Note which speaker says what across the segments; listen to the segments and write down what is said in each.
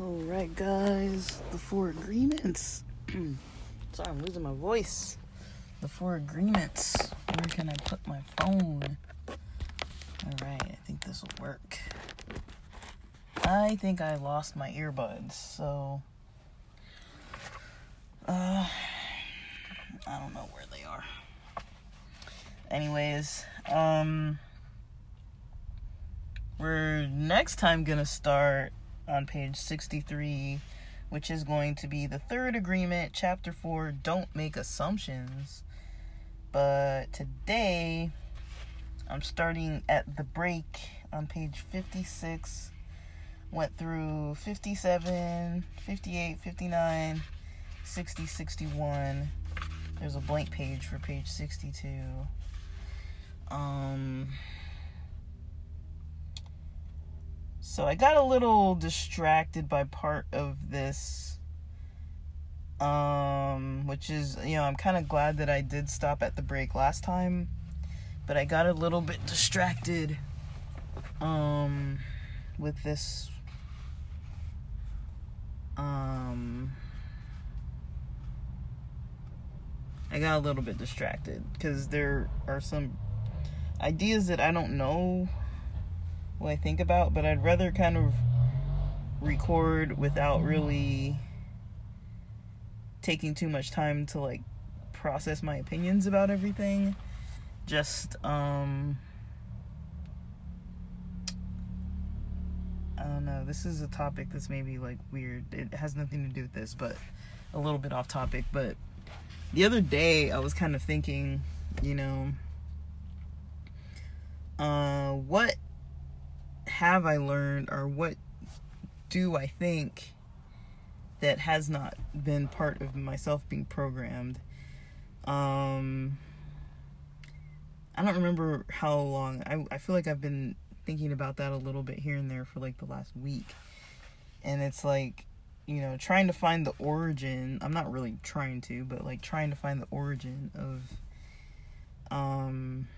Speaker 1: Alright, guys, the four agreements. Sorry, I'm losing my voice. The four agreements. Where can I put my phone? Alright, I think this will work. I think I lost my earbuds, so. Uh, I don't know where they are. Anyways, um. We're next time gonna start on page 63, which is going to be the third agreement, chapter 4 Don't Make Assumptions. But today, I'm starting at the break on page 56, went through 57, 58, 59, 60, 61. There's a blank page for page 62. Um So I got a little distracted by part of this. Um, which is, you know, I'm kind of glad that I did stop at the break last time, but I got a little bit distracted um with this um I got a little bit distracted cuz there are some ideas that I don't know what I think about, but I'd rather kind of record without really taking too much time to like process my opinions about everything. Just um I don't know. This is a topic that's maybe like weird. It has nothing to do with this, but a little bit off topic, but the other day I was kind of thinking, you know, uh what have I learned or what do I think that has not been part of myself being programmed? Um, I don't remember how long. I, I feel like I've been thinking about that a little bit here and there for like the last week. And it's like, you know, trying to find the origin. I'm not really trying to, but like trying to find the origin of um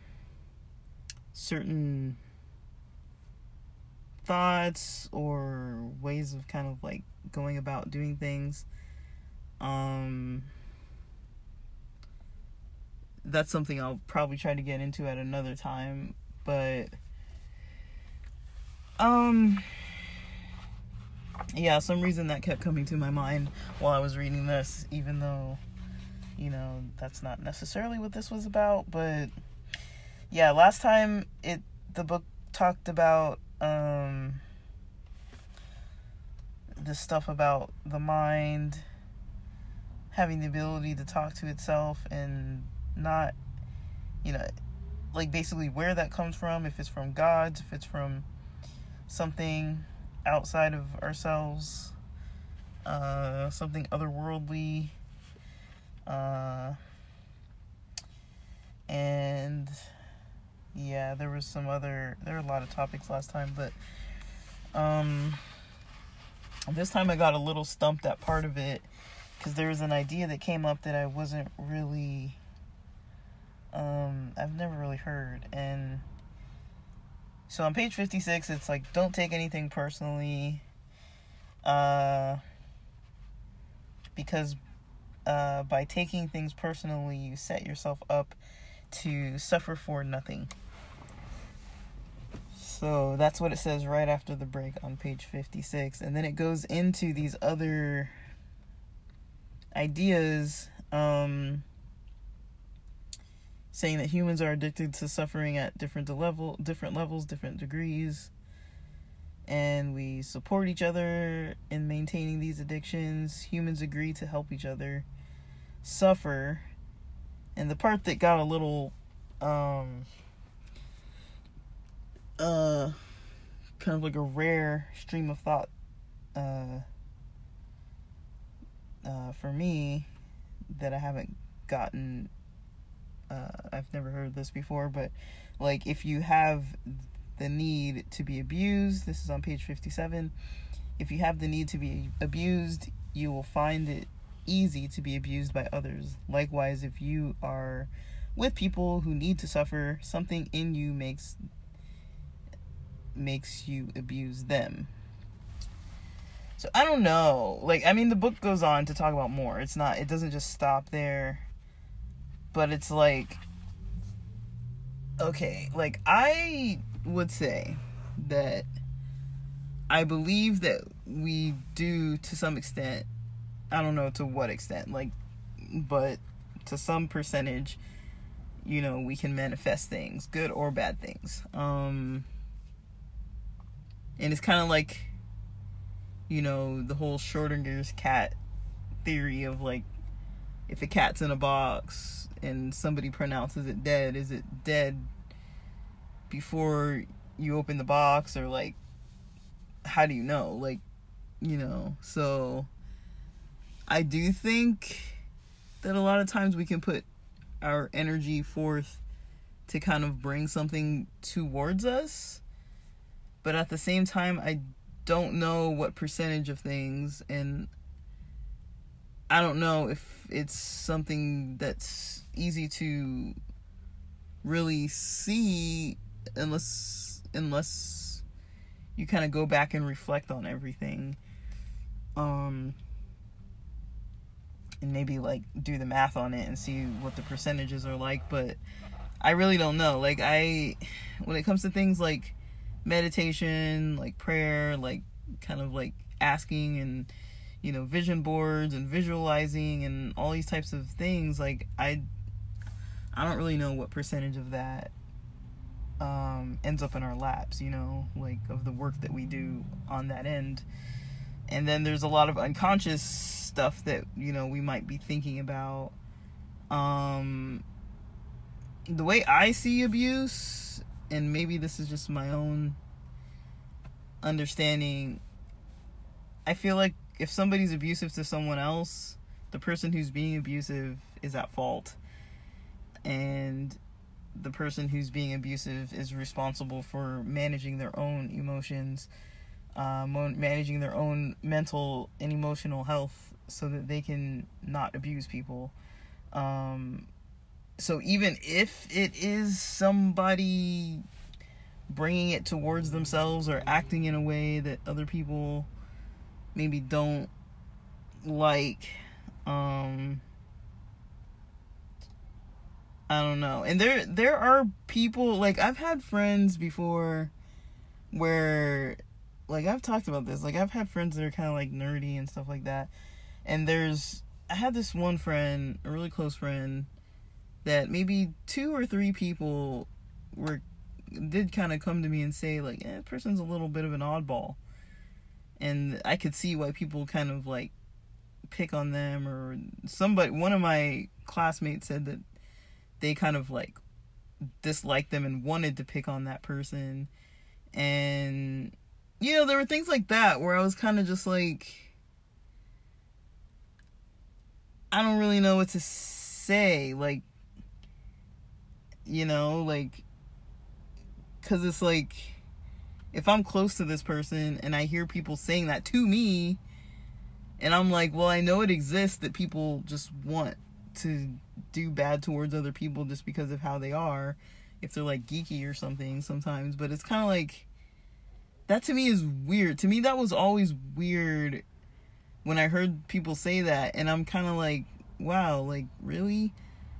Speaker 1: certain thoughts or ways of kind of like going about doing things um that's something I'll probably try to get into at another time but um yeah some reason that kept coming to my mind while I was reading this even though you know that's not necessarily what this was about but yeah last time it the book talked about um the stuff about the mind having the ability to talk to itself and not you know like basically where that comes from if it's from gods if it's from something outside of ourselves uh something otherworldly uh and yeah, there was some other there were a lot of topics last time, but um this time I got a little stumped at part of it because there was an idea that came up that I wasn't really um I've never really heard and so on page 56 it's like don't take anything personally uh because uh by taking things personally you set yourself up to suffer for nothing so that's what it says right after the break on page 56. And then it goes into these other ideas um, saying that humans are addicted to suffering at different level different levels, different degrees. And we support each other in maintaining these addictions. Humans agree to help each other suffer. And the part that got a little um uh kind of like a rare stream of thought uh uh for me that I haven't gotten uh I've never heard this before but like if you have the need to be abused this is on page 57 if you have the need to be abused you will find it easy to be abused by others likewise if you are with people who need to suffer. Something in you makes makes you abuse them. So I don't know. Like I mean the book goes on to talk about more. It's not it doesn't just stop there. But it's like okay, like I would say that I believe that we do to some extent. I don't know to what extent, like but to some percentage, you know, we can manifest things, good or bad things. Um and it's kind of like you know, the whole Schrodinger's cat theory of like if a cat's in a box and somebody pronounces it dead, is it dead before you open the box or like how do you know? Like, you know, so I do think that a lot of times we can put our energy forth to kind of bring something towards us. But at the same time, I don't know what percentage of things and I don't know if it's something that's easy to really see unless unless you kind of go back and reflect on everything um and maybe like do the math on it and see what the percentages are like but I really don't know. Like I when it comes to things like meditation, like prayer, like kind of like asking and you know vision boards and visualizing and all these types of things like I I don't really know what percentage of that um ends up in our laps, you know, like of the work that we do on that end. And then there's a lot of unconscious stuff that, you know, we might be thinking about um the way I see abuse and maybe this is just my own understanding i feel like if somebody's abusive to someone else the person who's being abusive is at fault. And the person who's being abusive is responsible for managing their own emotions uh, managing their own mental and emotional health so that they can not abuse people. Um, so even if it is somebody bringing it towards themselves or acting in a way that other people maybe don't like um I don't know. And there there are people like I've had friends before where like I've talked about this. Like I've had friends that are kind of like nerdy and stuff like that. And there's I had this one friend, a really close friend that maybe two or three people were did kind of come to me and say like, "Eh, person's a little bit of an oddball," and I could see why people kind of like pick on them or somebody. One of my classmates said that they kind of like disliked them and wanted to pick on that person, and you know there were things like that where I was kind of just like. I don't really know what to say. Like, you know, like, because it's like, if I'm close to this person and I hear people saying that to me, and I'm like, well, I know it exists that people just want to do bad towards other people just because of how they are, if they're like geeky or something sometimes, but it's kind of like, that to me is weird. To me, that was always weird when I heard people say that, and I'm kind of like, wow, like, really?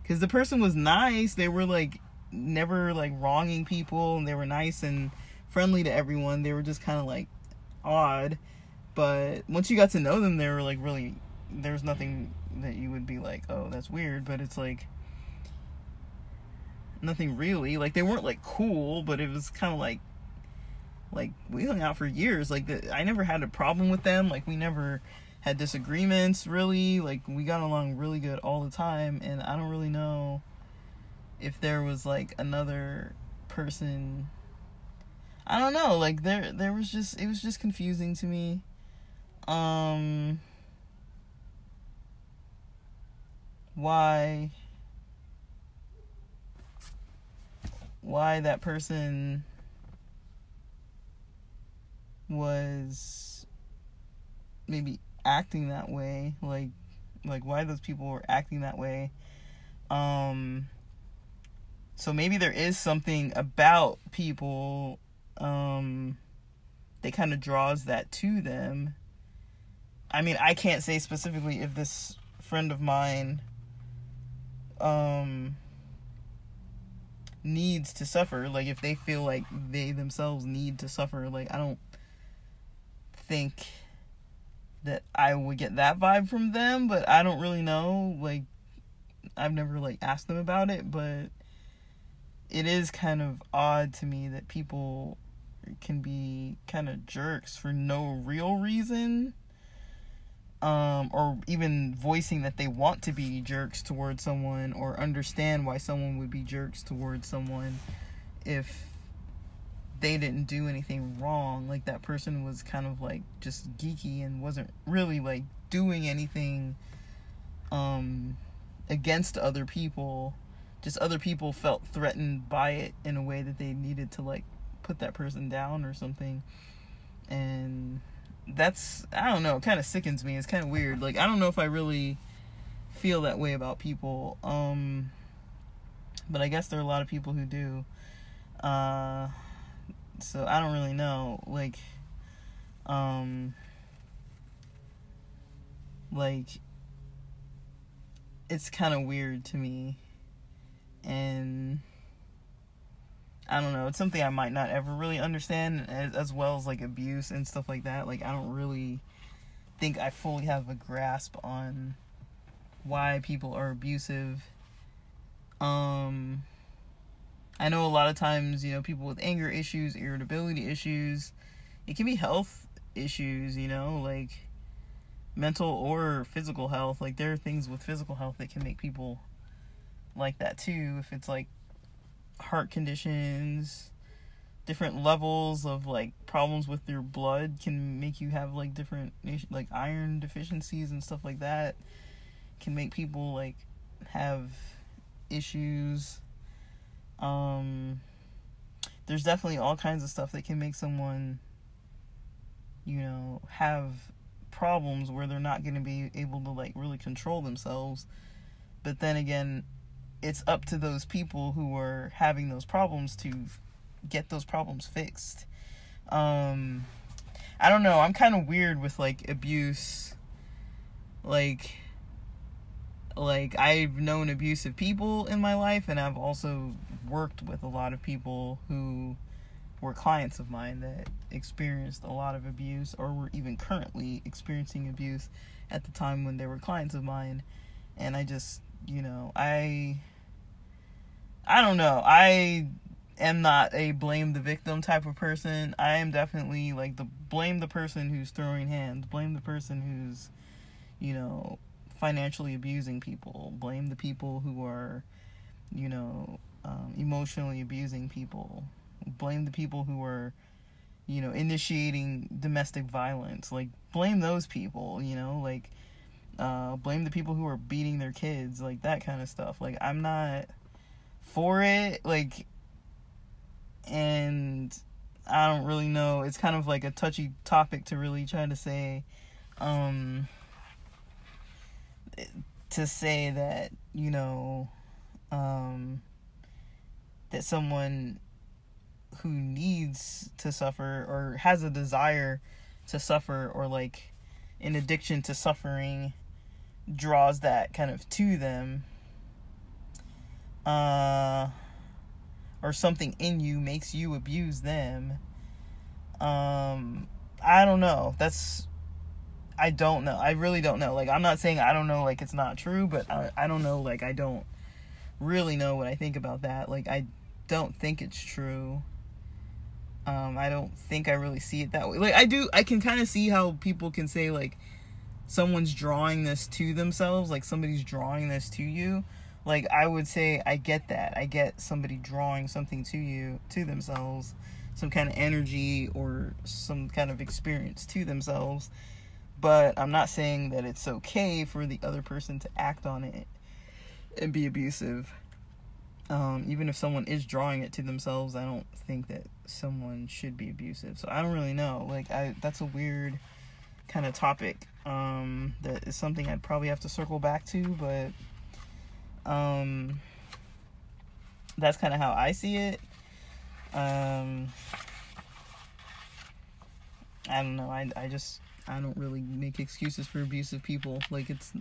Speaker 1: Because the person was nice. They were like never like wronging people, and they were nice and friendly to everyone. They were just kind of like odd, but once you got to know them, they were like really. There's nothing that you would be like, oh, that's weird, but it's like nothing really. Like they weren't like cool, but it was kind of like like we hung out for years. Like the, I never had a problem with them. Like we never had disagreements really. Like we got along really good all the time and i don't really know if there was like another person. I don't know. Like there there was just it was just confusing to me. Um why why that person was maybe acting that way like like why those people were acting that way. Um so maybe there is something about people um that kind of draws that to them. I mean i can't say specifically if this friend of mine um needs to suffer like if they feel like they themselves need to suffer like i don't think that i would get that vibe from them but i don't really know like i've never like asked them about it but it is kind of odd to me that people can be kind of jerks for no real reason um, or even voicing that they want to be jerks towards someone or understand why someone would be jerks towards someone if they didn't do anything wrong like that person was kind of like just geeky and wasn't really like doing anything um against other people just other people felt threatened by it in a way that they needed to like put that person down or something and that's I don't know, kind of sickens me. It's kind of weird. Like I don't know if I really feel that way about people. Um but I guess there are a lot of people who do. Uh so I don't really know like um like it's kind of weird to me and I don't know. It's something I might not ever really understand, as, as well as like abuse and stuff like that. Like I don't really think I fully have a grasp on why people are abusive. Um, I know a lot of times, you know, people with anger issues, irritability issues, it can be health issues, you know, like mental or physical health. Like there are things with physical health that can make people like that too. If it's like heart conditions, different levels of like problems with your blood can make you have like different like iron deficiencies and stuff like that can make people like have issues um there's definitely all kinds of stuff that can make someone you know have problems where they're not going to be able to like really control themselves but then again it's up to those people who are having those problems to get those problems fixed. Um, I don't know. I'm kind of weird with like abuse. Like, like I've known abusive people in my life, and I've also worked with a lot of people who were clients of mine that experienced a lot of abuse or were even currently experiencing abuse at the time when they were clients of mine. And I just you know, I I don't know. I am not a blame the victim type of person. I am definitely like the blame the person who's throwing hands, blame the person who's, you know, financially abusing people, blame the people who are, you know, um, emotionally abusing people, blame the people who are, you know, initiating domestic violence. Like, blame those people, you know, like, uh, blame the people who are beating their kids, like that kind of stuff. Like I'm not for it, like, and I don't really know. It's kind of like a touchy topic to really try to say, um, to say that you know, um, that someone who needs to suffer or has a desire to suffer or like an addiction to suffering draws that kind of to them uh or something in you makes you abuse them um i don't know. That's i don't know. I really don't know. Like i'm not saying i don't know like it's not true but i, I don't know. Like i don't really know what i think about that. Like i don't think it's true. Um i don't think i really see it that way. Like i do i can kind of see how people can say like someone's drawing this to themselves, like somebody's drawing this to you, like I would say I get that. I get somebody drawing something to you to themselves, some kind of energy or some kind of experience to themselves. But I'm not saying that it's okay for the other person to act on it and be abusive. Um, even if someone is drawing it to themselves, I don't think that someone should be abusive. So I don't really know. Like I that's a weird kind of topic um, that is something I'd probably have to circle back to, but um, that's kind of how I see it. Um, I don't know. I I just I don't really make excuses for abusive people. Like it's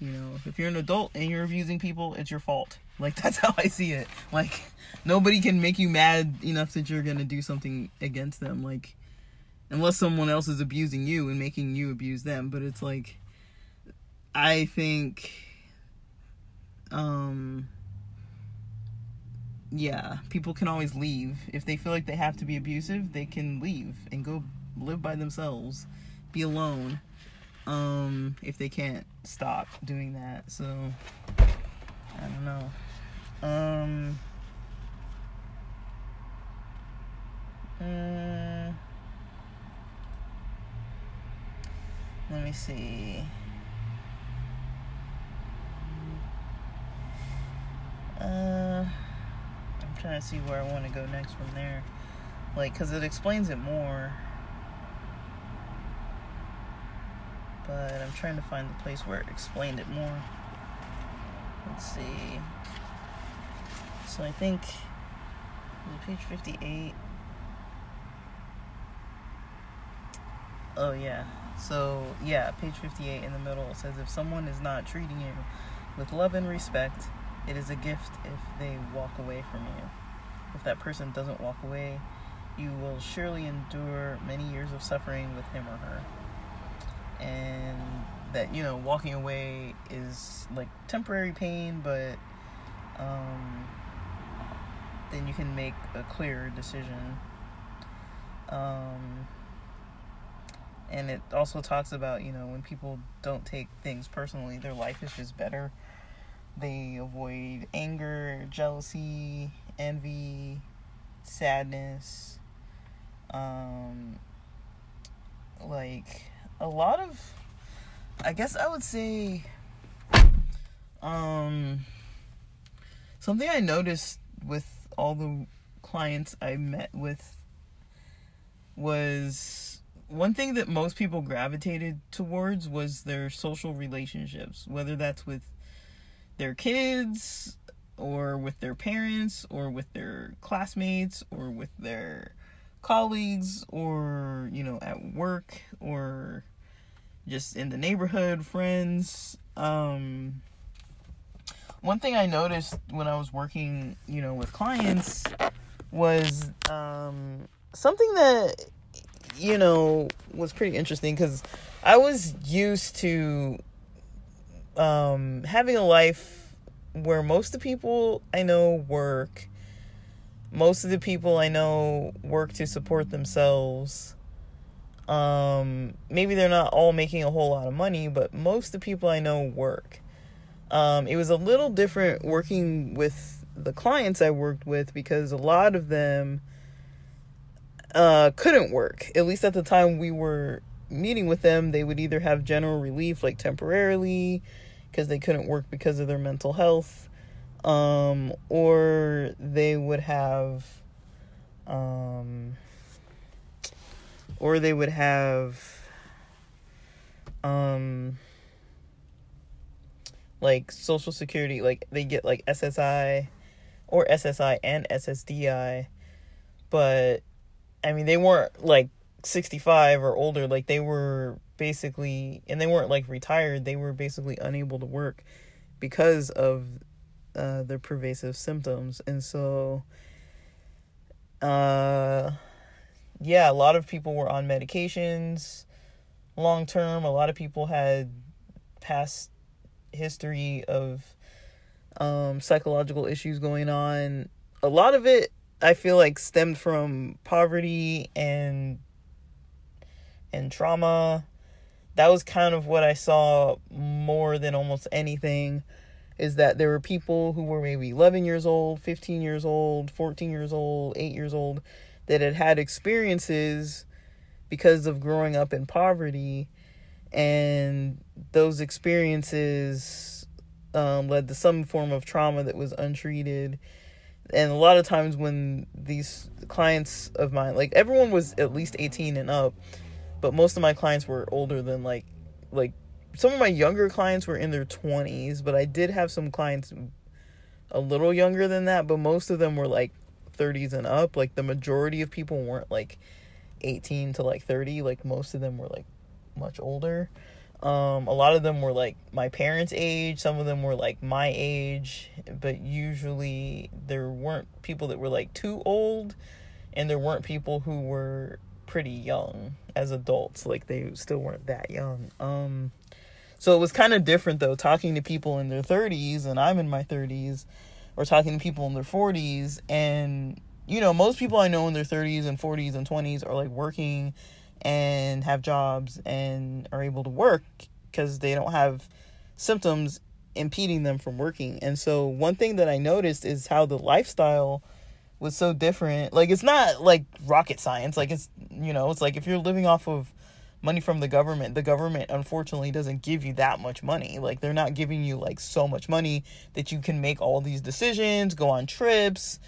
Speaker 1: you know, if you're an adult and you're abusing people, it's your fault. Like that's how I see it. Like nobody can make you mad enough that you're going to do something against them like unless someone else is abusing you and making you abuse them, but it's like I think um yeah, people can always leave. If they feel like they have to be abusive, they can leave and go live by themselves, be alone. Um, if they can't stop doing that. So I don't know. Um uh, let me see. Uh I'm trying to see where I want to go next from there. Like, because it explains it more. But I'm trying to find the place where it explained it more. Let's see. So I think page 58. Oh, yeah. So, yeah, page 58 in the middle says if someone is not treating you with love and respect, it is a gift if they walk away from you. If that person doesn't walk away, you will surely endure many years of suffering with him or her. And that, you know, walking away is like temporary pain, but um, then you can make a clearer decision. Um, and it also talks about, you know, when people don't take things personally, their life is just better they avoid anger, jealousy, envy, sadness. Um, like a lot of, I guess I would say, um, something I noticed with all the clients I met with was one thing that most people gravitated towards was their social relationships, whether that's with their kids or with their parents or with their classmates or with their colleagues or you know at work or just in the neighborhood friends um one thing i noticed when i was working you know with clients was um something that you know was pretty interesting cuz i was used to um, having a life where most of the people I know work, most of the people I know work to support themselves. Um, maybe they're not all making a whole lot of money, but most of the people I know work. Um, it was a little different working with the clients I worked with because a lot of them uh, couldn't work. At least at the time we were meeting with them, they would either have general relief, like temporarily, because they couldn't work because of their mental health, um, or they would have, um, or they would have, um, like social security, like they get like SSI or SSI and SSDI, but I mean, they weren't like 65 or older, like they were basically, and they weren't like retired, they were basically unable to work because of uh, their pervasive symptoms. And so, uh, yeah, a lot of people were on medications long term. A lot of people had past history of um, psychological issues going on. A lot of it, I feel like, stemmed from poverty and and trauma that was kind of what I saw more than almost anything is that there were people who were maybe 11 years old, 15 years old, 14 years old, 8 years old that had had experiences because of growing up in poverty and those experiences um, led to some form of trauma that was untreated. And a lot of times when these clients of mine like everyone was at least 18 and up but most of my clients were older than like like some of my younger clients were in their 20s but i did have some clients a little younger than that, but most of them were like 30s and up. Like the majority of people weren't like 18 to like 30. Like most of them were like much older. Um, a lot of them were like my parents' age, some of them were like my age, but usually there weren't people that were like too old, and there weren't people who were pretty young as adults, like they still weren't that young. Um, so it was kind of different though, talking to people in their 30s, and I'm in my 30s, or talking to people in their 40s, and you know, most people I know in their 30s and 40s and 20s are like working and have jobs and are able to work because they don't have symptoms impeding them from working. And so one thing that I noticed is how the lifestyle was so different. Like it's not like rocket science. Like it's you know, it's like if you're living off of money from the government, the government unfortunately doesn't give you that much money. Like they're not giving you like so much money that you can make all these decisions, go on trips,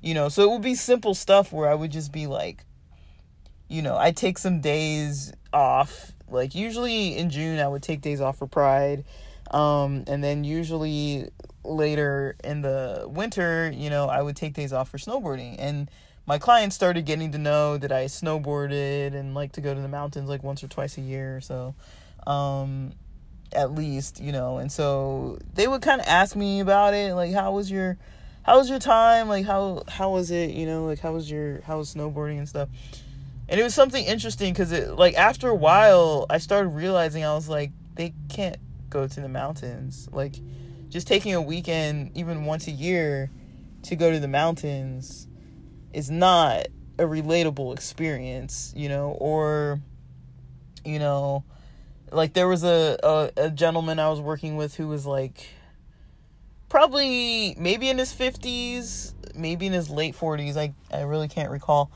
Speaker 1: you know. So it would be simple stuff where I would just be like, you know, I take some days off. Like usually in June, I would take days off for Pride. Um, and then usually later in the winter, you know, I would take days off for snowboarding. And my clients started getting to know that I snowboarded and like to go to the mountains like once or twice a year or so. Um, at least, you know, and so they would kind of ask me about it, like how was your how was your time? Like how how was it, you know, like how was your how was snowboarding and stuff and it was something interesting because it like after a while i started realizing i was like they can't go to the mountains like just taking a weekend even once a year to go to the mountains is not a relatable experience you know or you know like there was a, a, a gentleman i was working with who was like probably maybe in his 50s maybe in his late 40s i, I really can't recall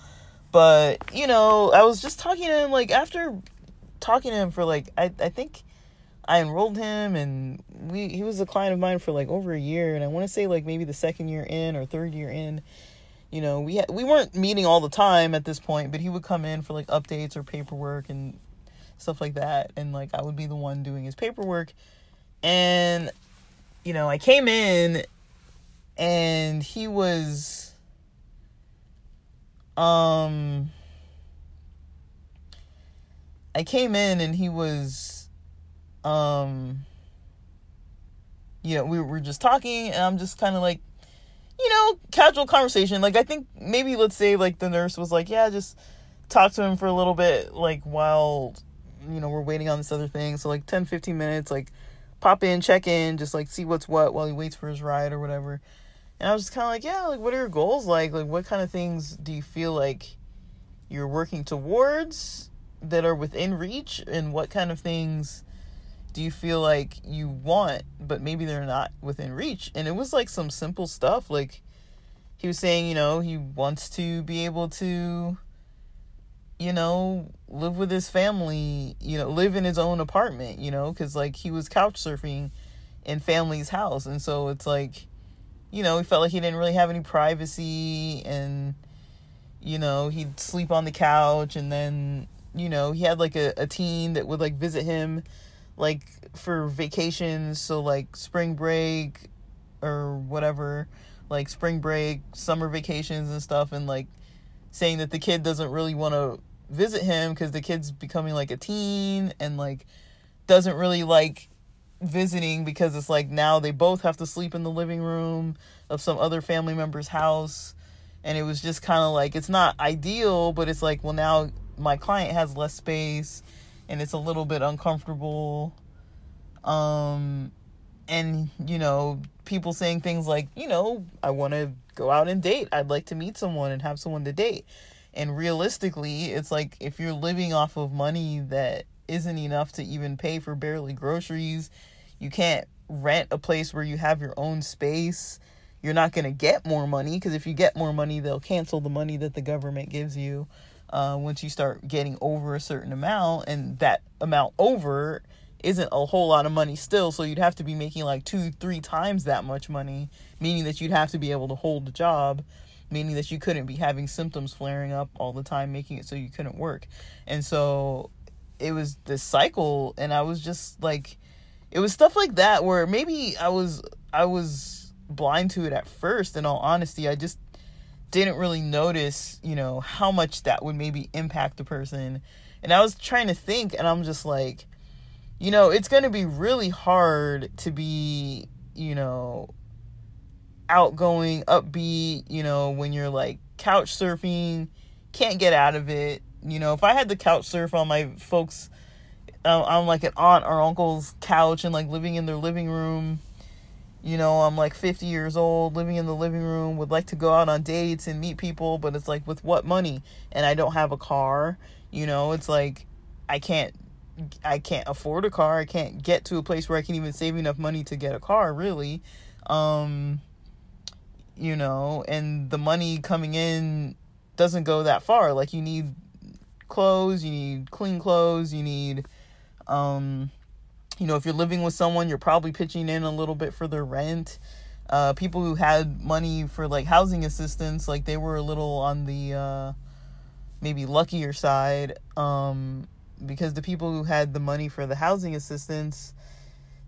Speaker 1: but, you know, I was just talking to him, like, after talking to him for, like, I, I think I enrolled him and we he was a client of mine for, like, over a year. And I want to say, like, maybe the second year in or third year in, you know, we had, we weren't meeting all the time at this point, but he would come in for, like, updates or paperwork and stuff like that. And, like, I would be the one doing his paperwork. And, you know, I came in and he was um I came in and he was um you know, we were just talking and I'm just kind of like you know, casual conversation. Like I think maybe let's say like the nurse was like, "Yeah, just talk to him for a little bit like while you know, we're waiting on this other thing." So like 10 15 minutes like pop in, check in, just like see what's what while he waits for his ride or whatever. And I was just kind of like, yeah, like, what are your goals like? Like, what kind of things do you feel like you're working towards that are within reach? And what kind of things do you feel like you want, but maybe they're not within reach? And it was like some simple stuff. Like, he was saying, you know, he wants to be able to, you know, live with his family, you know, live in his own apartment, you know, because like he was couch surfing in family's house. And so it's like, you know, he felt like he didn't really have any privacy and you know, he'd sleep on the couch and then, you know, he had like a, a teen that would like visit him like for vacations, so like spring break or whatever, like spring break, summer vacations and stuff and like saying that the kid doesn't really want to visit him cuz the kid's becoming like a teen and like doesn't really like visiting because it's like now they both have to sleep in the living room of some other family member's house. And it was just kind of like it's not ideal but it's like well now my client has less space and it's a little bit uncomfortable um and you know people saying things like you know I want to go out and date I'd like to meet someone and have someone to date and realistically it's like if you're living off of money that isn't enough to even pay for barely groceries. You can't rent a place where you have your own space. You're not going to get more money because if you get more money, they'll cancel the money that the government gives you uh, once you start getting over a certain amount. And that amount over isn't a whole lot of money still. So you'd have to be making like two, three times that much money, meaning that you'd have to be able to hold the job meaning that you couldn't be having symptoms flaring up all the time, making it so you couldn't work. And so it was this cycle and I was just like it was stuff like that where maybe I was I was blind to it at first, in all honesty. I just didn't really notice, you know, how much that would maybe impact a person. And I was trying to think, and I'm just like, you know, it's going to be really hard to be, you know, outgoing, upbeat, you know, when you're like couch surfing, can't get out of it. You know, if I had to couch surf on my folks, uh, on like an aunt or uncle's couch and like living in their living room, you know, I'm like 50 years old, living in the living room, would like to go out on dates and meet people, but it's like with what money? And I don't have a car, you know, it's like I can't I can't afford a car. I can't get to a place where I can even save enough money to get a car, really. Um you know, and the money coming in doesn't go that far. Like you need clothes, you need clean clothes, you need um you know, if you're living with someone, you're probably pitching in a little bit for their rent. Uh people who had money for like housing assistance, like they were a little on the uh maybe luckier side um because the people who had the money for the housing assistance,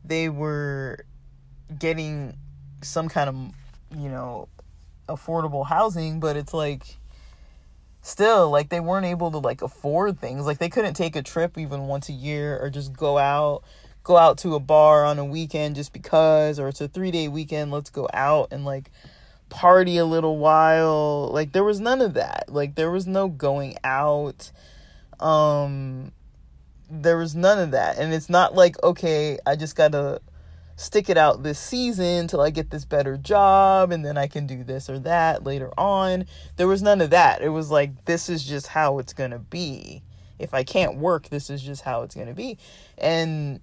Speaker 1: they were getting some kind of you know, affordable housing, but it's like still like they weren't able to like afford things. Like they couldn't take a trip even once a year or just go out go out to a bar on a weekend just because or it's a 3-day weekend, let's go out and like party a little while. Like there was none of that. Like there was no going out. Um there was none of that. And it's not like okay, I just got to stick it out this season till I get this better job and then I can do this or that later on. There was none of that. It was like, this is just how it's going to be. If I can't work, this is just how it's going to be. And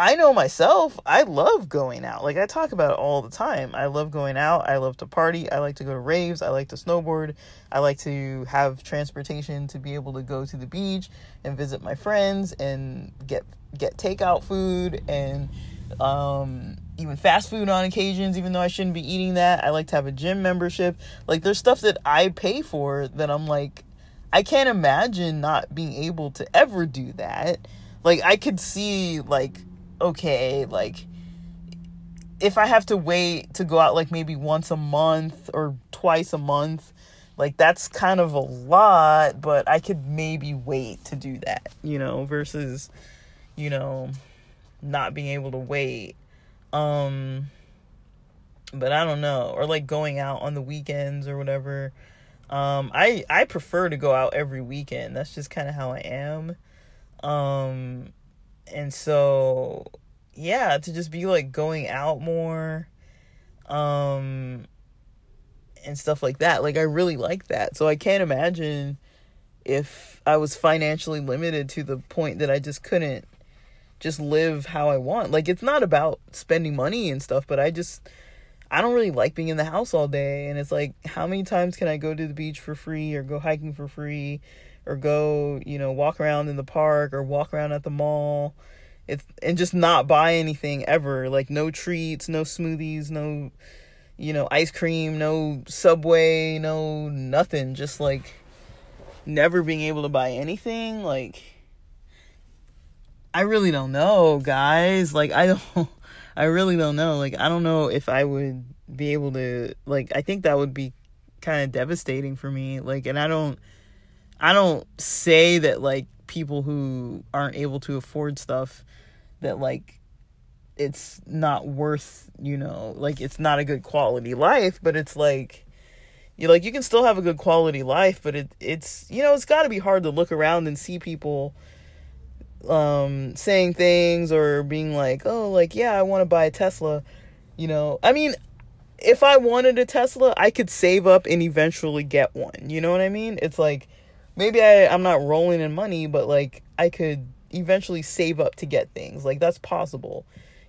Speaker 1: I know myself, I love going out. Like I talk about it all the time. I love going out. I love to party. I like to go to raves. I like to snowboard. I like to have transportation to be able to go to the beach and visit my friends and get get takeout food and um, even fast food on occasions, even though I shouldn't be eating that. I like to have a gym membership. Like, there's stuff that I pay for that I'm like, I can't imagine not being able to ever do that. Like, I could see, like, okay, like, if I have to wait to go out, like, maybe once a month or twice a month, like, that's kind of a lot, but I could maybe wait to do that, you know, versus, you know, not being able to wait. Um but I don't know or like going out on the weekends or whatever. Um I I prefer to go out every weekend. That's just kind of how I am. Um and so yeah, to just be like going out more um and stuff like that. Like I really like that. So I can't imagine if I was financially limited to the point that I just couldn't just live how I want. Like it's not about spending money and stuff, but I just I don't really like being in the house all day and it's like how many times can I go to the beach for free or go hiking for free or go, you know, walk around in the park or walk around at the mall. It's and just not buy anything ever. Like no treats, no smoothies, no you know, ice cream, no Subway, no nothing. Just like never being able to buy anything like I really don't know, guys. Like I don't I really don't know. Like I don't know if I would be able to like I think that would be kind of devastating for me. Like and I don't I don't say that like people who aren't able to afford stuff that like it's not worth, you know, like it's not a good quality life, but it's like you like you can still have a good quality life, but it it's you know, it's got to be hard to look around and see people um saying things or being like, "Oh, like yeah, I want to buy a Tesla." You know, I mean, if I wanted a Tesla, I could save up and eventually get one. You know what I mean? It's like maybe I I'm not rolling in money, but like I could eventually save up to get things. Like that's possible.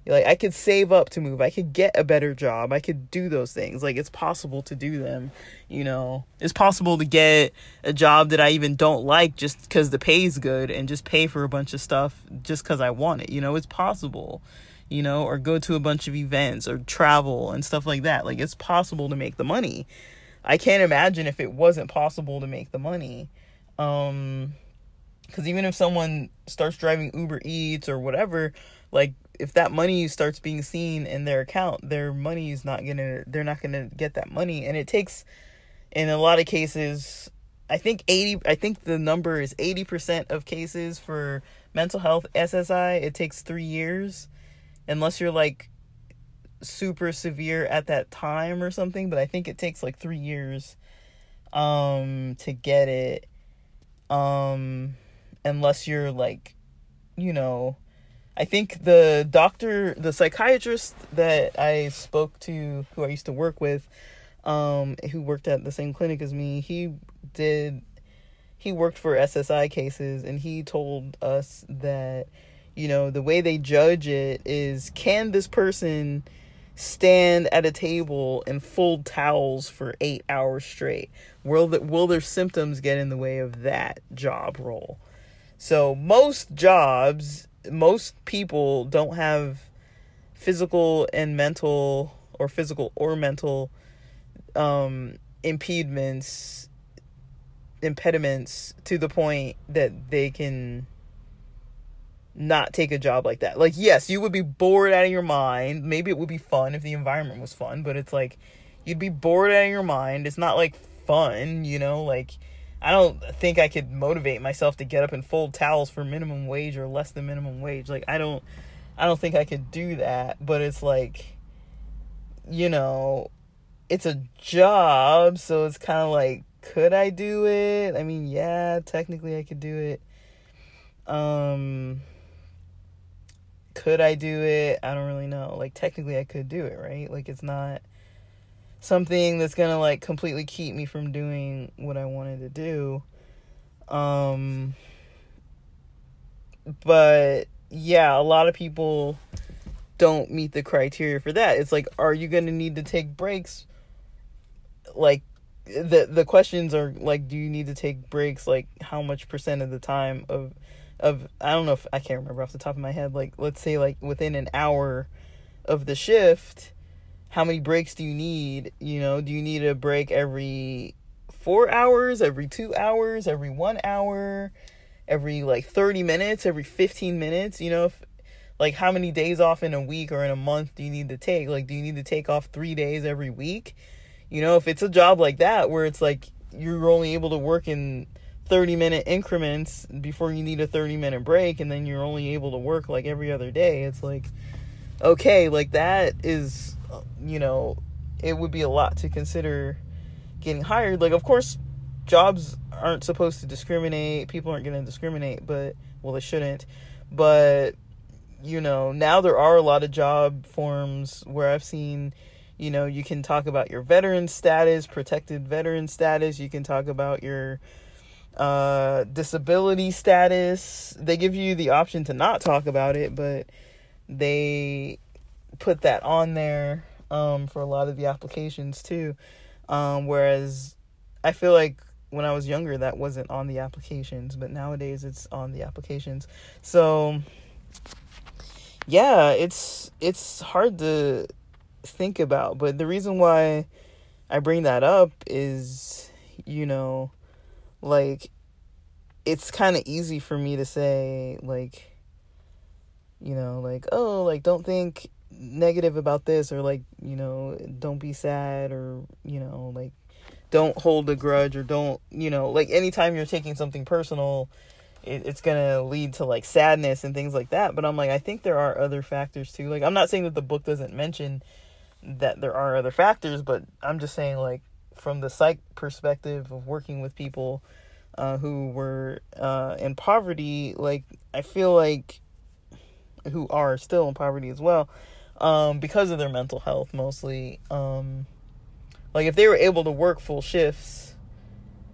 Speaker 1: Like I could save up to move. I could get a better job. I could do those things. Like it's possible to do them, you know. It's possible to get a job that I even don't like just cuz the pay's good and just pay for a bunch of stuff just cuz I want it. You know, it's possible. You know, or go to a bunch of events or travel and stuff like that. Like it's possible to make the money. I can't imagine if it wasn't possible to make the money. Um cuz even if someone starts driving Uber Eats or whatever, like if that money starts being seen in their account, their money is not gonna they're not gonna get that money, and it takes in a lot of cases. I think eighty. I think the number is eighty percent of cases for mental health SSI. It takes three years, unless you're like super severe at that time or something. But I think it takes like three years um to get it um unless you're like you know I think the doctor, the psychiatrist that I spoke to, who I used to work with, um, who worked at the same clinic as me, he did, he worked for SSI cases, and he told us that, you know, the way they judge it is can this person stand at a table and fold towels for eight hours straight? Will the, will their symptoms get in the way of that job role? So most jobs most people don't have physical and mental or physical or mental um impediments impediments to the point that they can not take a job like that. Like yes, you would be bored out of your mind. Maybe it would be fun if the environment was fun, but it's like you'd be bored out of your mind. It's not like fun, you know, like I don't think I could motivate myself to get up and fold towels for minimum wage or less than minimum wage. Like I don't I don't think I could do that, but it's like you know, it's a job, so it's kind of like could I do it? I mean, yeah, technically I could do it. Um could I do it? I don't really know. Like technically I could do it, right? Like it's not something that's gonna like completely keep me from doing what I wanted to do. Um, but yeah, a lot of people don't meet the criteria for that. It's like, are you gonna need to take breaks? Like, the the questions are like, do you need to take breaks? Like, how much percent of the time of of I don't know if I can't remember off the top of my head. Like, let's say like within an hour of the shift how many breaks do you need? You know, do you need a break every four hours, every two hours, every one hour, every like 30 minutes, every 15 minutes? You know, if, like how many days off in a week or in a month do you need to take? Like, do you need to take off three days every week? You know, if it's a job like that where it's like you're only able to work in 30 minute increments before you need a 30 minute break and then you're only able to work like every other day, it's like, okay, like that is you know, it would be a lot to consider getting hired. Like, of course, jobs aren't supposed to discriminate. People aren't going to discriminate, but, well, they shouldn't. But, you know, now there are a lot of job forms where I've seen, you know, you can talk about your veteran status, protected veteran status. You can talk about your uh, disability status. They give you the option to not talk about it, but they put that on there um, for a lot of the applications too. Um, whereas I feel like when I was younger, that wasn't on the applications, but nowadays it's on the applications. So yeah, it's it's hard to think about, but the reason why I bring that up is, you know, like it's kind of easy for me to say like you know, like oh, like don't think negative about this or like you know don't be sad or you know like don't hold a grudge or don't you know like anytime you're taking something personal it, it's gonna lead to like sadness and things like that. But i'm like i think there are other factors too. Like i'm not saying that the book doesn't mention that there are other factors but i'm just saying like from the psych perspective of working with people uh, who were uh, in poverty like i feel like who are still in poverty as well um, because of their mental health mostly. Um, like if they were able to work full shifts,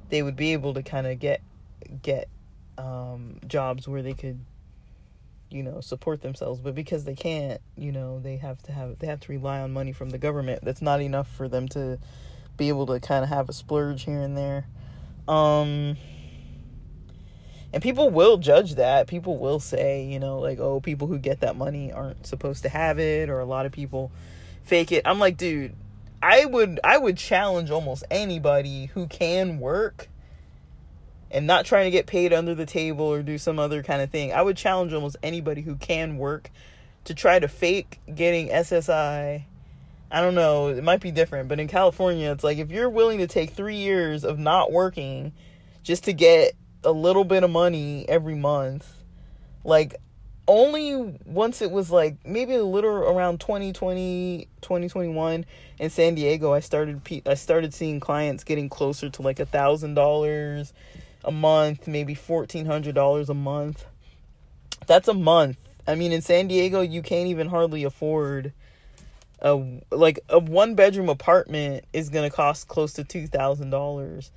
Speaker 1: they would be able to kind of get get um, jobs where they could, you know, support themselves. But because they can't, you know, they have to have they have to rely on money from the government. That's not enough for them to be able to kind of have a splurge here and there. Um, and people will judge that. People will say, you know, like, oh, people who get that money aren't supposed to have it, or a lot of people fake it. I'm like, dude, I would I would challenge almost anybody who can work and not trying to get paid under the table or do some other kind of thing. I would challenge almost anybody who can work to try to fake getting SSI. I don't know, it might be different, but in California, it's like if you're willing to take three years of not working just to get a little bit of money every month, like only once it was like maybe a little around 2020 2021 in san diego i started i started seeing clients getting closer to like a thousand dollars a month maybe fourteen hundred dollars a month. That's a month. I mean in san diego you can't even hardly afford a like a one bedroom apartment is gonna cost close to two thousand dollars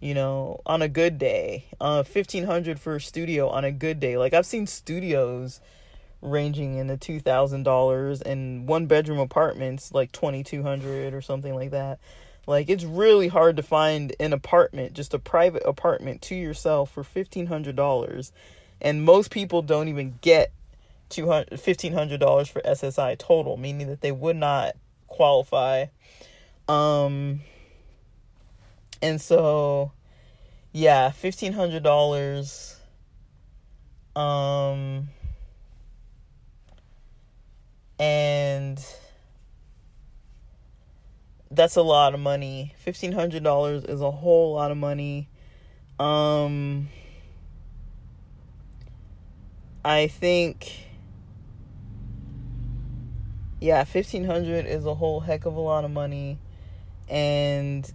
Speaker 1: you know, on a good day. Uh, fifteen hundred for a studio on a good day. Like I've seen studios ranging in the two thousand dollars and one bedroom apartments like twenty two hundred or something like that. Like it's really hard to find an apartment, just a private apartment to yourself for fifteen hundred dollars, and most people don't even get two hundred fifteen hundred dollars for SSI total, meaning that they would not qualify. Um, and so, yeah, fifteen hundred dollars. Um, and that's a lot of money. Fifteen hundred dollars is a whole lot of money. Um, I think, yeah, fifteen hundred is a whole heck of a lot of money, and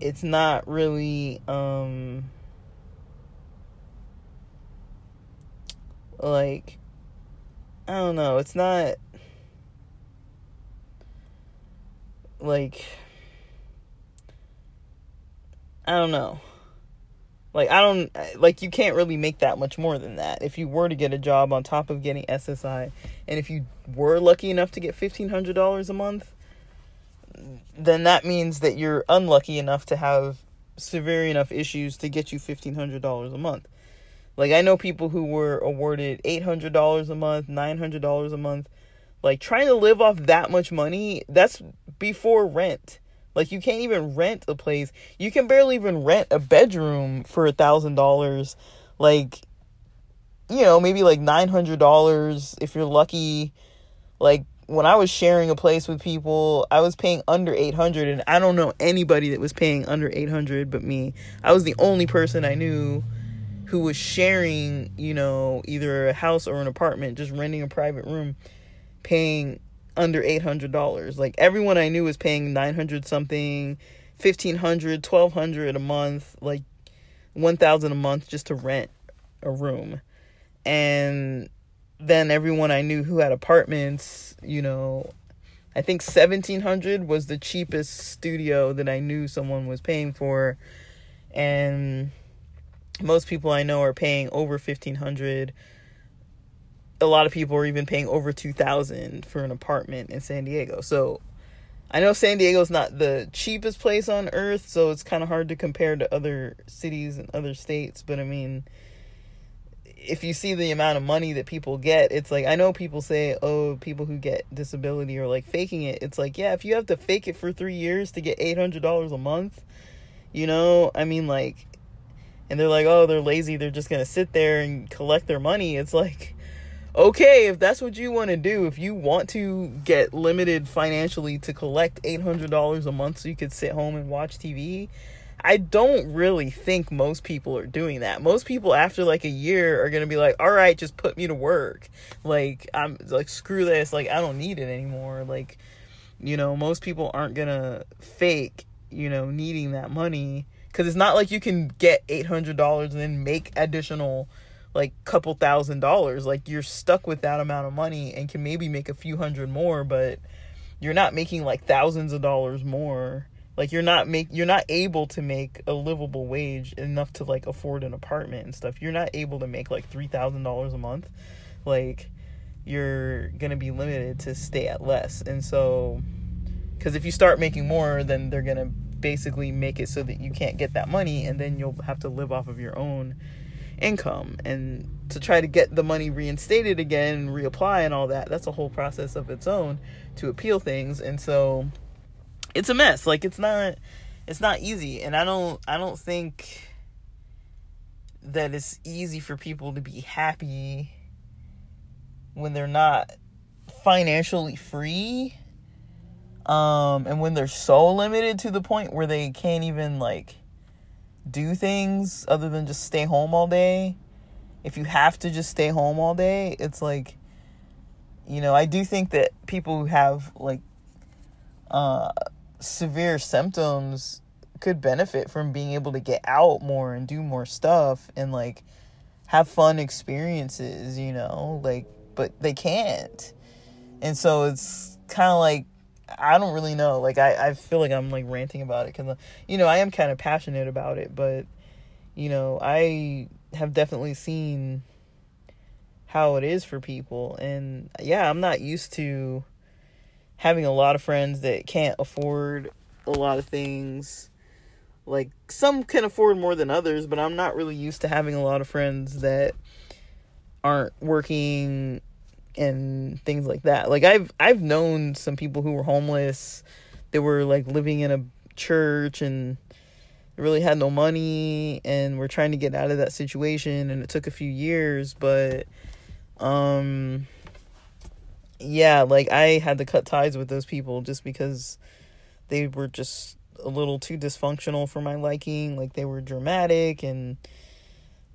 Speaker 1: it's not really um like I don't know, it's not like I don't know. Like I don't like you can't really make that much more than that. If you were to get a job on top of getting SSI and if you were lucky enough to get $1500 a month then that means that you're unlucky enough to have severe enough issues to get you $1500 a month. Like i know people who were awarded $800 a month $900 a month. Like trying to live off that much money that's before rent like you can't even rent a place. You can barely even rent a bedroom for a thousand dollars. Like you know maybe like $900 if you're lucky. Like when I was sharing a place with people, I was paying under 800 and I don't know anybody that was paying under 800 but me. I was the only person I knew who was sharing, you know, either a house or an apartment, just renting a private room, paying under $800. Like everyone I knew was paying 900 something, 1500, 1200 a month, like 1000 a month just to rent a room. And then everyone I knew who had apartments, you know, I think 1700 was the cheapest studio that I knew someone was paying for and most people I know are paying over 1500 a lot of people are even paying over 2000 for an apartment in San Diego. So I know San Diego's not the cheapest place on earth, so it's kind of hard to compare to other cities and other states, but I mean if you see the amount of money that people get, it's like I know people say, "Oh, people who get disability are like faking it." It's like, yeah, if you have to fake it for 3 years to get $800 a month, you know, I mean like and they're like, "Oh, they're lazy. They're just going to sit there and collect their money." It's like okay, if that's what you want to do, if you want to get limited financially to collect $800 a month so you could sit home and watch TV, I don't really think most people are doing that. Most people after like a year are going to be like, "All right, just put me to work." Like I'm like screw this, like I don't need it anymore. Like you know, most people aren't going to fake, you know, needing that money cuz it's not like you can get $800 and then make additional like couple thousand dollars. Like you're stuck with that amount of money and can maybe make a few hundred more, but you're not making like thousands of dollars more. Like you're not make you're not able to make a livable wage enough to like afford an apartment and stuff. You're not able to make like $3000 a month. Like you're gonna be limited to stay at less. And so because if you start making more then they're gonna basically make it so that you can't get that money and then you'll have to live off of your own income and to try to get the money reinstated again and reapply and all that that's a whole process of its own to appeal things and so it's a mess. Like it's not it's not easy and I don't I don't think that it's easy for people to be happy when they're not financially free um and when they're so limited to the point where they can't even like do things other than just stay home all day. If you have to just stay home all day it's like you know i do think that people who have like uh severe symptoms could benefit from being able to get out more and do more stuff and like have fun experiences you know like but they can't. And so it's kind of like I don't really know. Like I, I feel like I'm like ranting about it because uh, you know I am kind of passionate about it, but you know I have definitely seen how it is for people, and yeah, I'm not used to having a lot of friends that can't afford a lot of things. Like some can afford more than others, but I'm not really used to having a lot of friends that aren't working and things like that. Like I've I've known some people who were homeless. They were like living in a church and really had no money and were trying to get out of that situation and it took a few years, but um yeah, like I had to cut ties with those people just because they were just a little too dysfunctional for my liking. Like they were dramatic and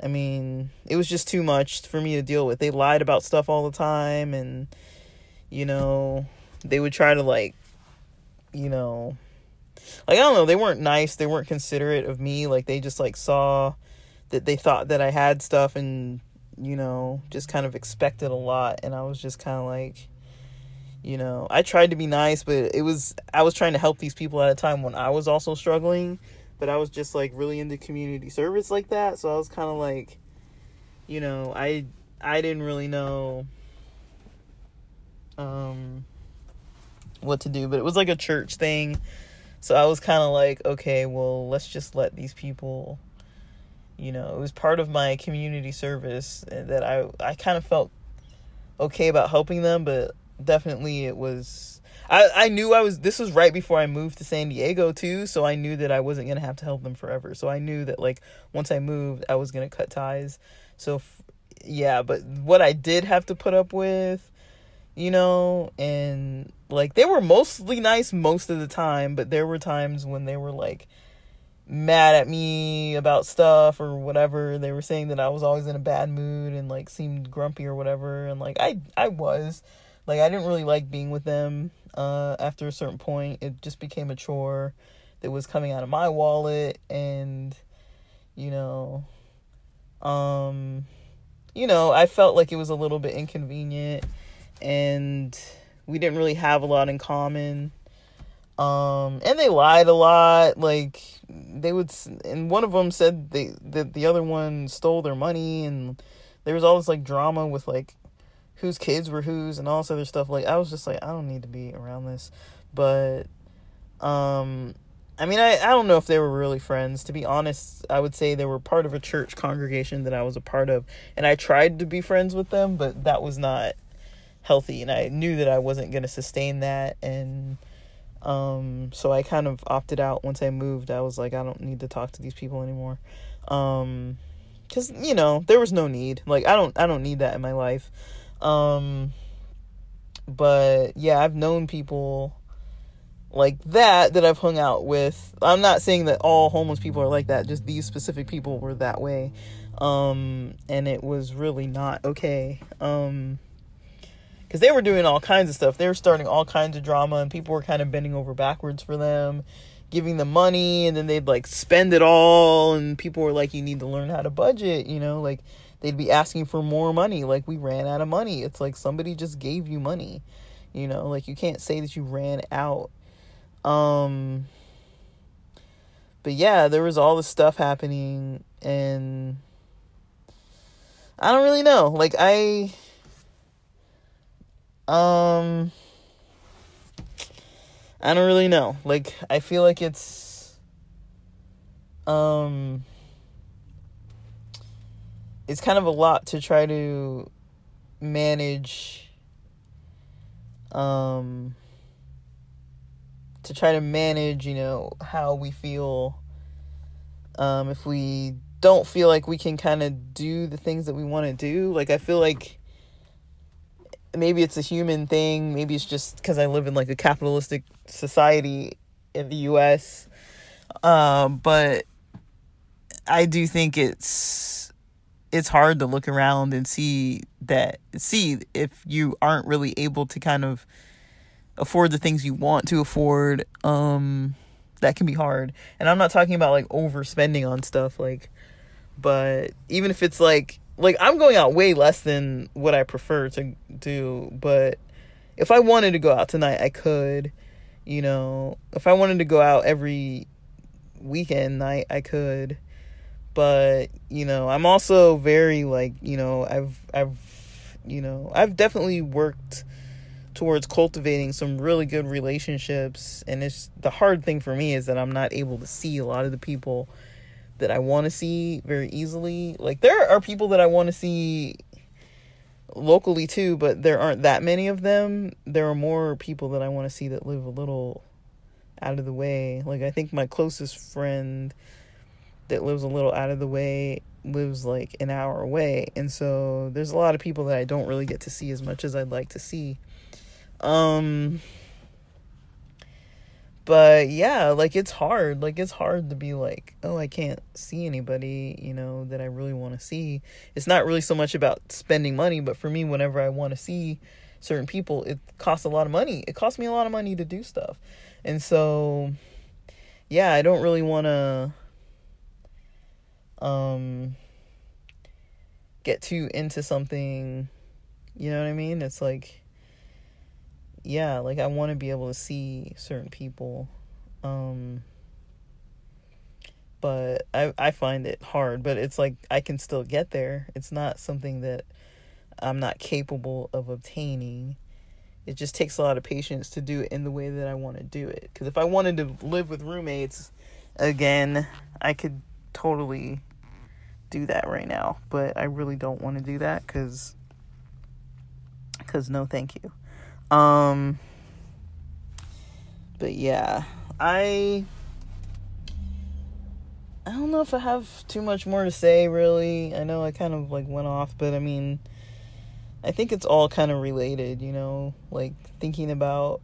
Speaker 1: I mean, it was just too much for me to deal with. They lied about stuff all the time and you know, they would try to like you know, like I don't know, they weren't nice, they weren't considerate of me. Like they just like saw that they thought that I had stuff and you know, just kind of expected a lot and I was just kind of like you know, I tried to be nice, but it was I was trying to help these people at a time when I was also struggling but I was just like really into community service like that. So I was kind of like, you know, I I didn't really know um what to do, but it was like a church thing. So I was kind of like, okay, well, let's just let these people you know, it was part of my community service that I I kind of felt okay about helping them, but definitely it was I, I knew I was this was right before I moved to San Diego too, so I knew that I wasn't gonna have to help them forever. So I knew that like once I moved, I was gonna cut ties. So f- yeah, but what I did have to put up with, you know, and like they were mostly nice most of the time, but there were times when they were like mad at me about stuff or whatever. They were saying that I was always in a bad mood and like seemed grumpy or whatever, and like I I was like I didn't really like being with them uh, after a certain point, it just became a chore that was coming out of my wallet, and you know, um, you know, I felt like it was a little bit inconvenient, and we didn't really have a lot in common. Um, and they lied a lot. Like they would, and one of them said they that the other one stole their money, and there was all this like drama with like whose kids were whose and all this other stuff. Like I was just like, I don't need to be around this. But um I mean I, I don't know if they were really friends. To be honest, I would say they were part of a church congregation that I was a part of. And I tried to be friends with them, but that was not healthy and I knew that I wasn't gonna sustain that and um so I kind of opted out once I moved. I was like, I don't need to talk to these people anymore. Um because you know there was no need like i don't i don't need that in my life um, but yeah, I've known people like that that I've hung out with. I'm not saying that all homeless people are like that, just these specific people were that way. Um, and it was really not okay. Um, because they were doing all kinds of stuff. They were starting all kinds of drama, and people were kind of bending over backwards for them, giving them money, and then they'd like spend it all. And people were like, "You need to learn how to budget," you know, like they'd be asking for more money like we ran out of money. It's like somebody just gave you money you know? Like you can't say that you ran out. Um but yeah there was all this stuff happening and i don't really know. Like i um i don't really know. Like i feel like it's um it's kind of a lot to try to manage um to try to manage, you know, how we feel um if we don't feel like we can kind of do the things that we want to do. Like I feel like maybe it's a human thing. Maybe it's just because I live in like a capitalistic society in the U.S. Um, but I do think it's it's hard to look around and see that see if you aren't really able to kind of afford the things you want to afford um that can be hard. And i'm not talking about like overspending on stuff like but even if it's like like i'm going out way less than what i prefer to do but if i wanted to go out tonight i could you know. If i wanted to go out every weekend night i could but you know i'm also very like you know i've i've you know i've definitely worked towards cultivating some really good relationships and it's the hard thing for me is that i'm not able to see a lot of the people that i want to see very easily. Like there are people that i want to see locally too but there aren't that many of them. There are more people that i want to see that live a little out of the way. Like i think my closest friend that lives a little out of the way lives like an hour away and so there's a lot of people that i don't really get to see as much as i'd like to see um but yeah, like it's hard. Like it's hard to be like, oh, I can't see anybody, you know, that I really want to see. It's not really so much about spending money, but for me whenever I want to see certain people, it costs a lot of money. It costs me a lot of money to do stuff. And so yeah, I don't really want to um get too into something, you know what I mean? It's like yeah, like I want to be able to see certain people. Um but I I find it hard, but it's like I can still get there. It's not something that I'm not capable of obtaining. It just takes a lot of patience to do it in the way that I want to do it. Cuz if I wanted to live with roommates again, I could totally do that right now, but I really don't want to do that cuz cuz no thank you. Um but yeah, I I don't know if I have too much more to say really. I know I kind of like went off, but I mean I think it's all kind of related, you know, like thinking about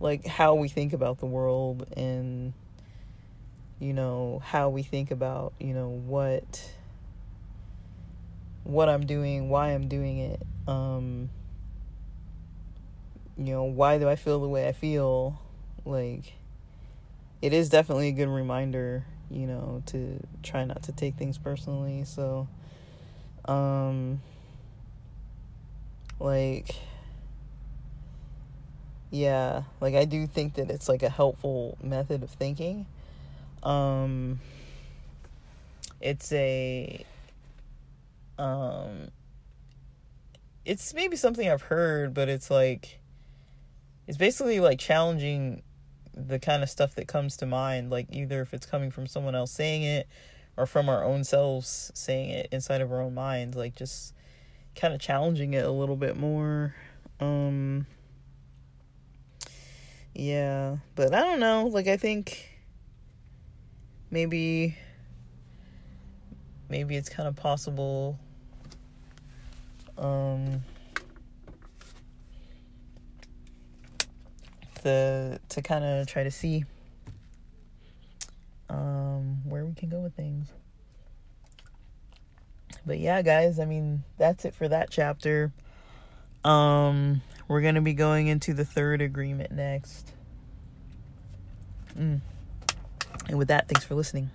Speaker 1: like how we think about the world and you know how we think about, you know, what what I'm doing, why I'm doing it. Um you know, why do I feel the way I feel? Like, it is definitely a good reminder, you know, to try not to take things personally. So, um, like, yeah, like I do think that it's like a helpful method of thinking. Um, it's a, um, it's maybe something I've heard, but it's like, it's basically like challenging the kind of stuff that comes to mind like either if it's coming from someone else saying it or from our own selves saying it inside of our own minds like just kind of challenging it a little bit more. Um yeah but i don't know like i think maybe maybe it's kind of possible um to to kind of try to see um, where we can go with things. But yeah, guys, I mean that's it for that chapter. Um, we're gonna be going into the third agreement next. Mm. And with that, thanks for listening.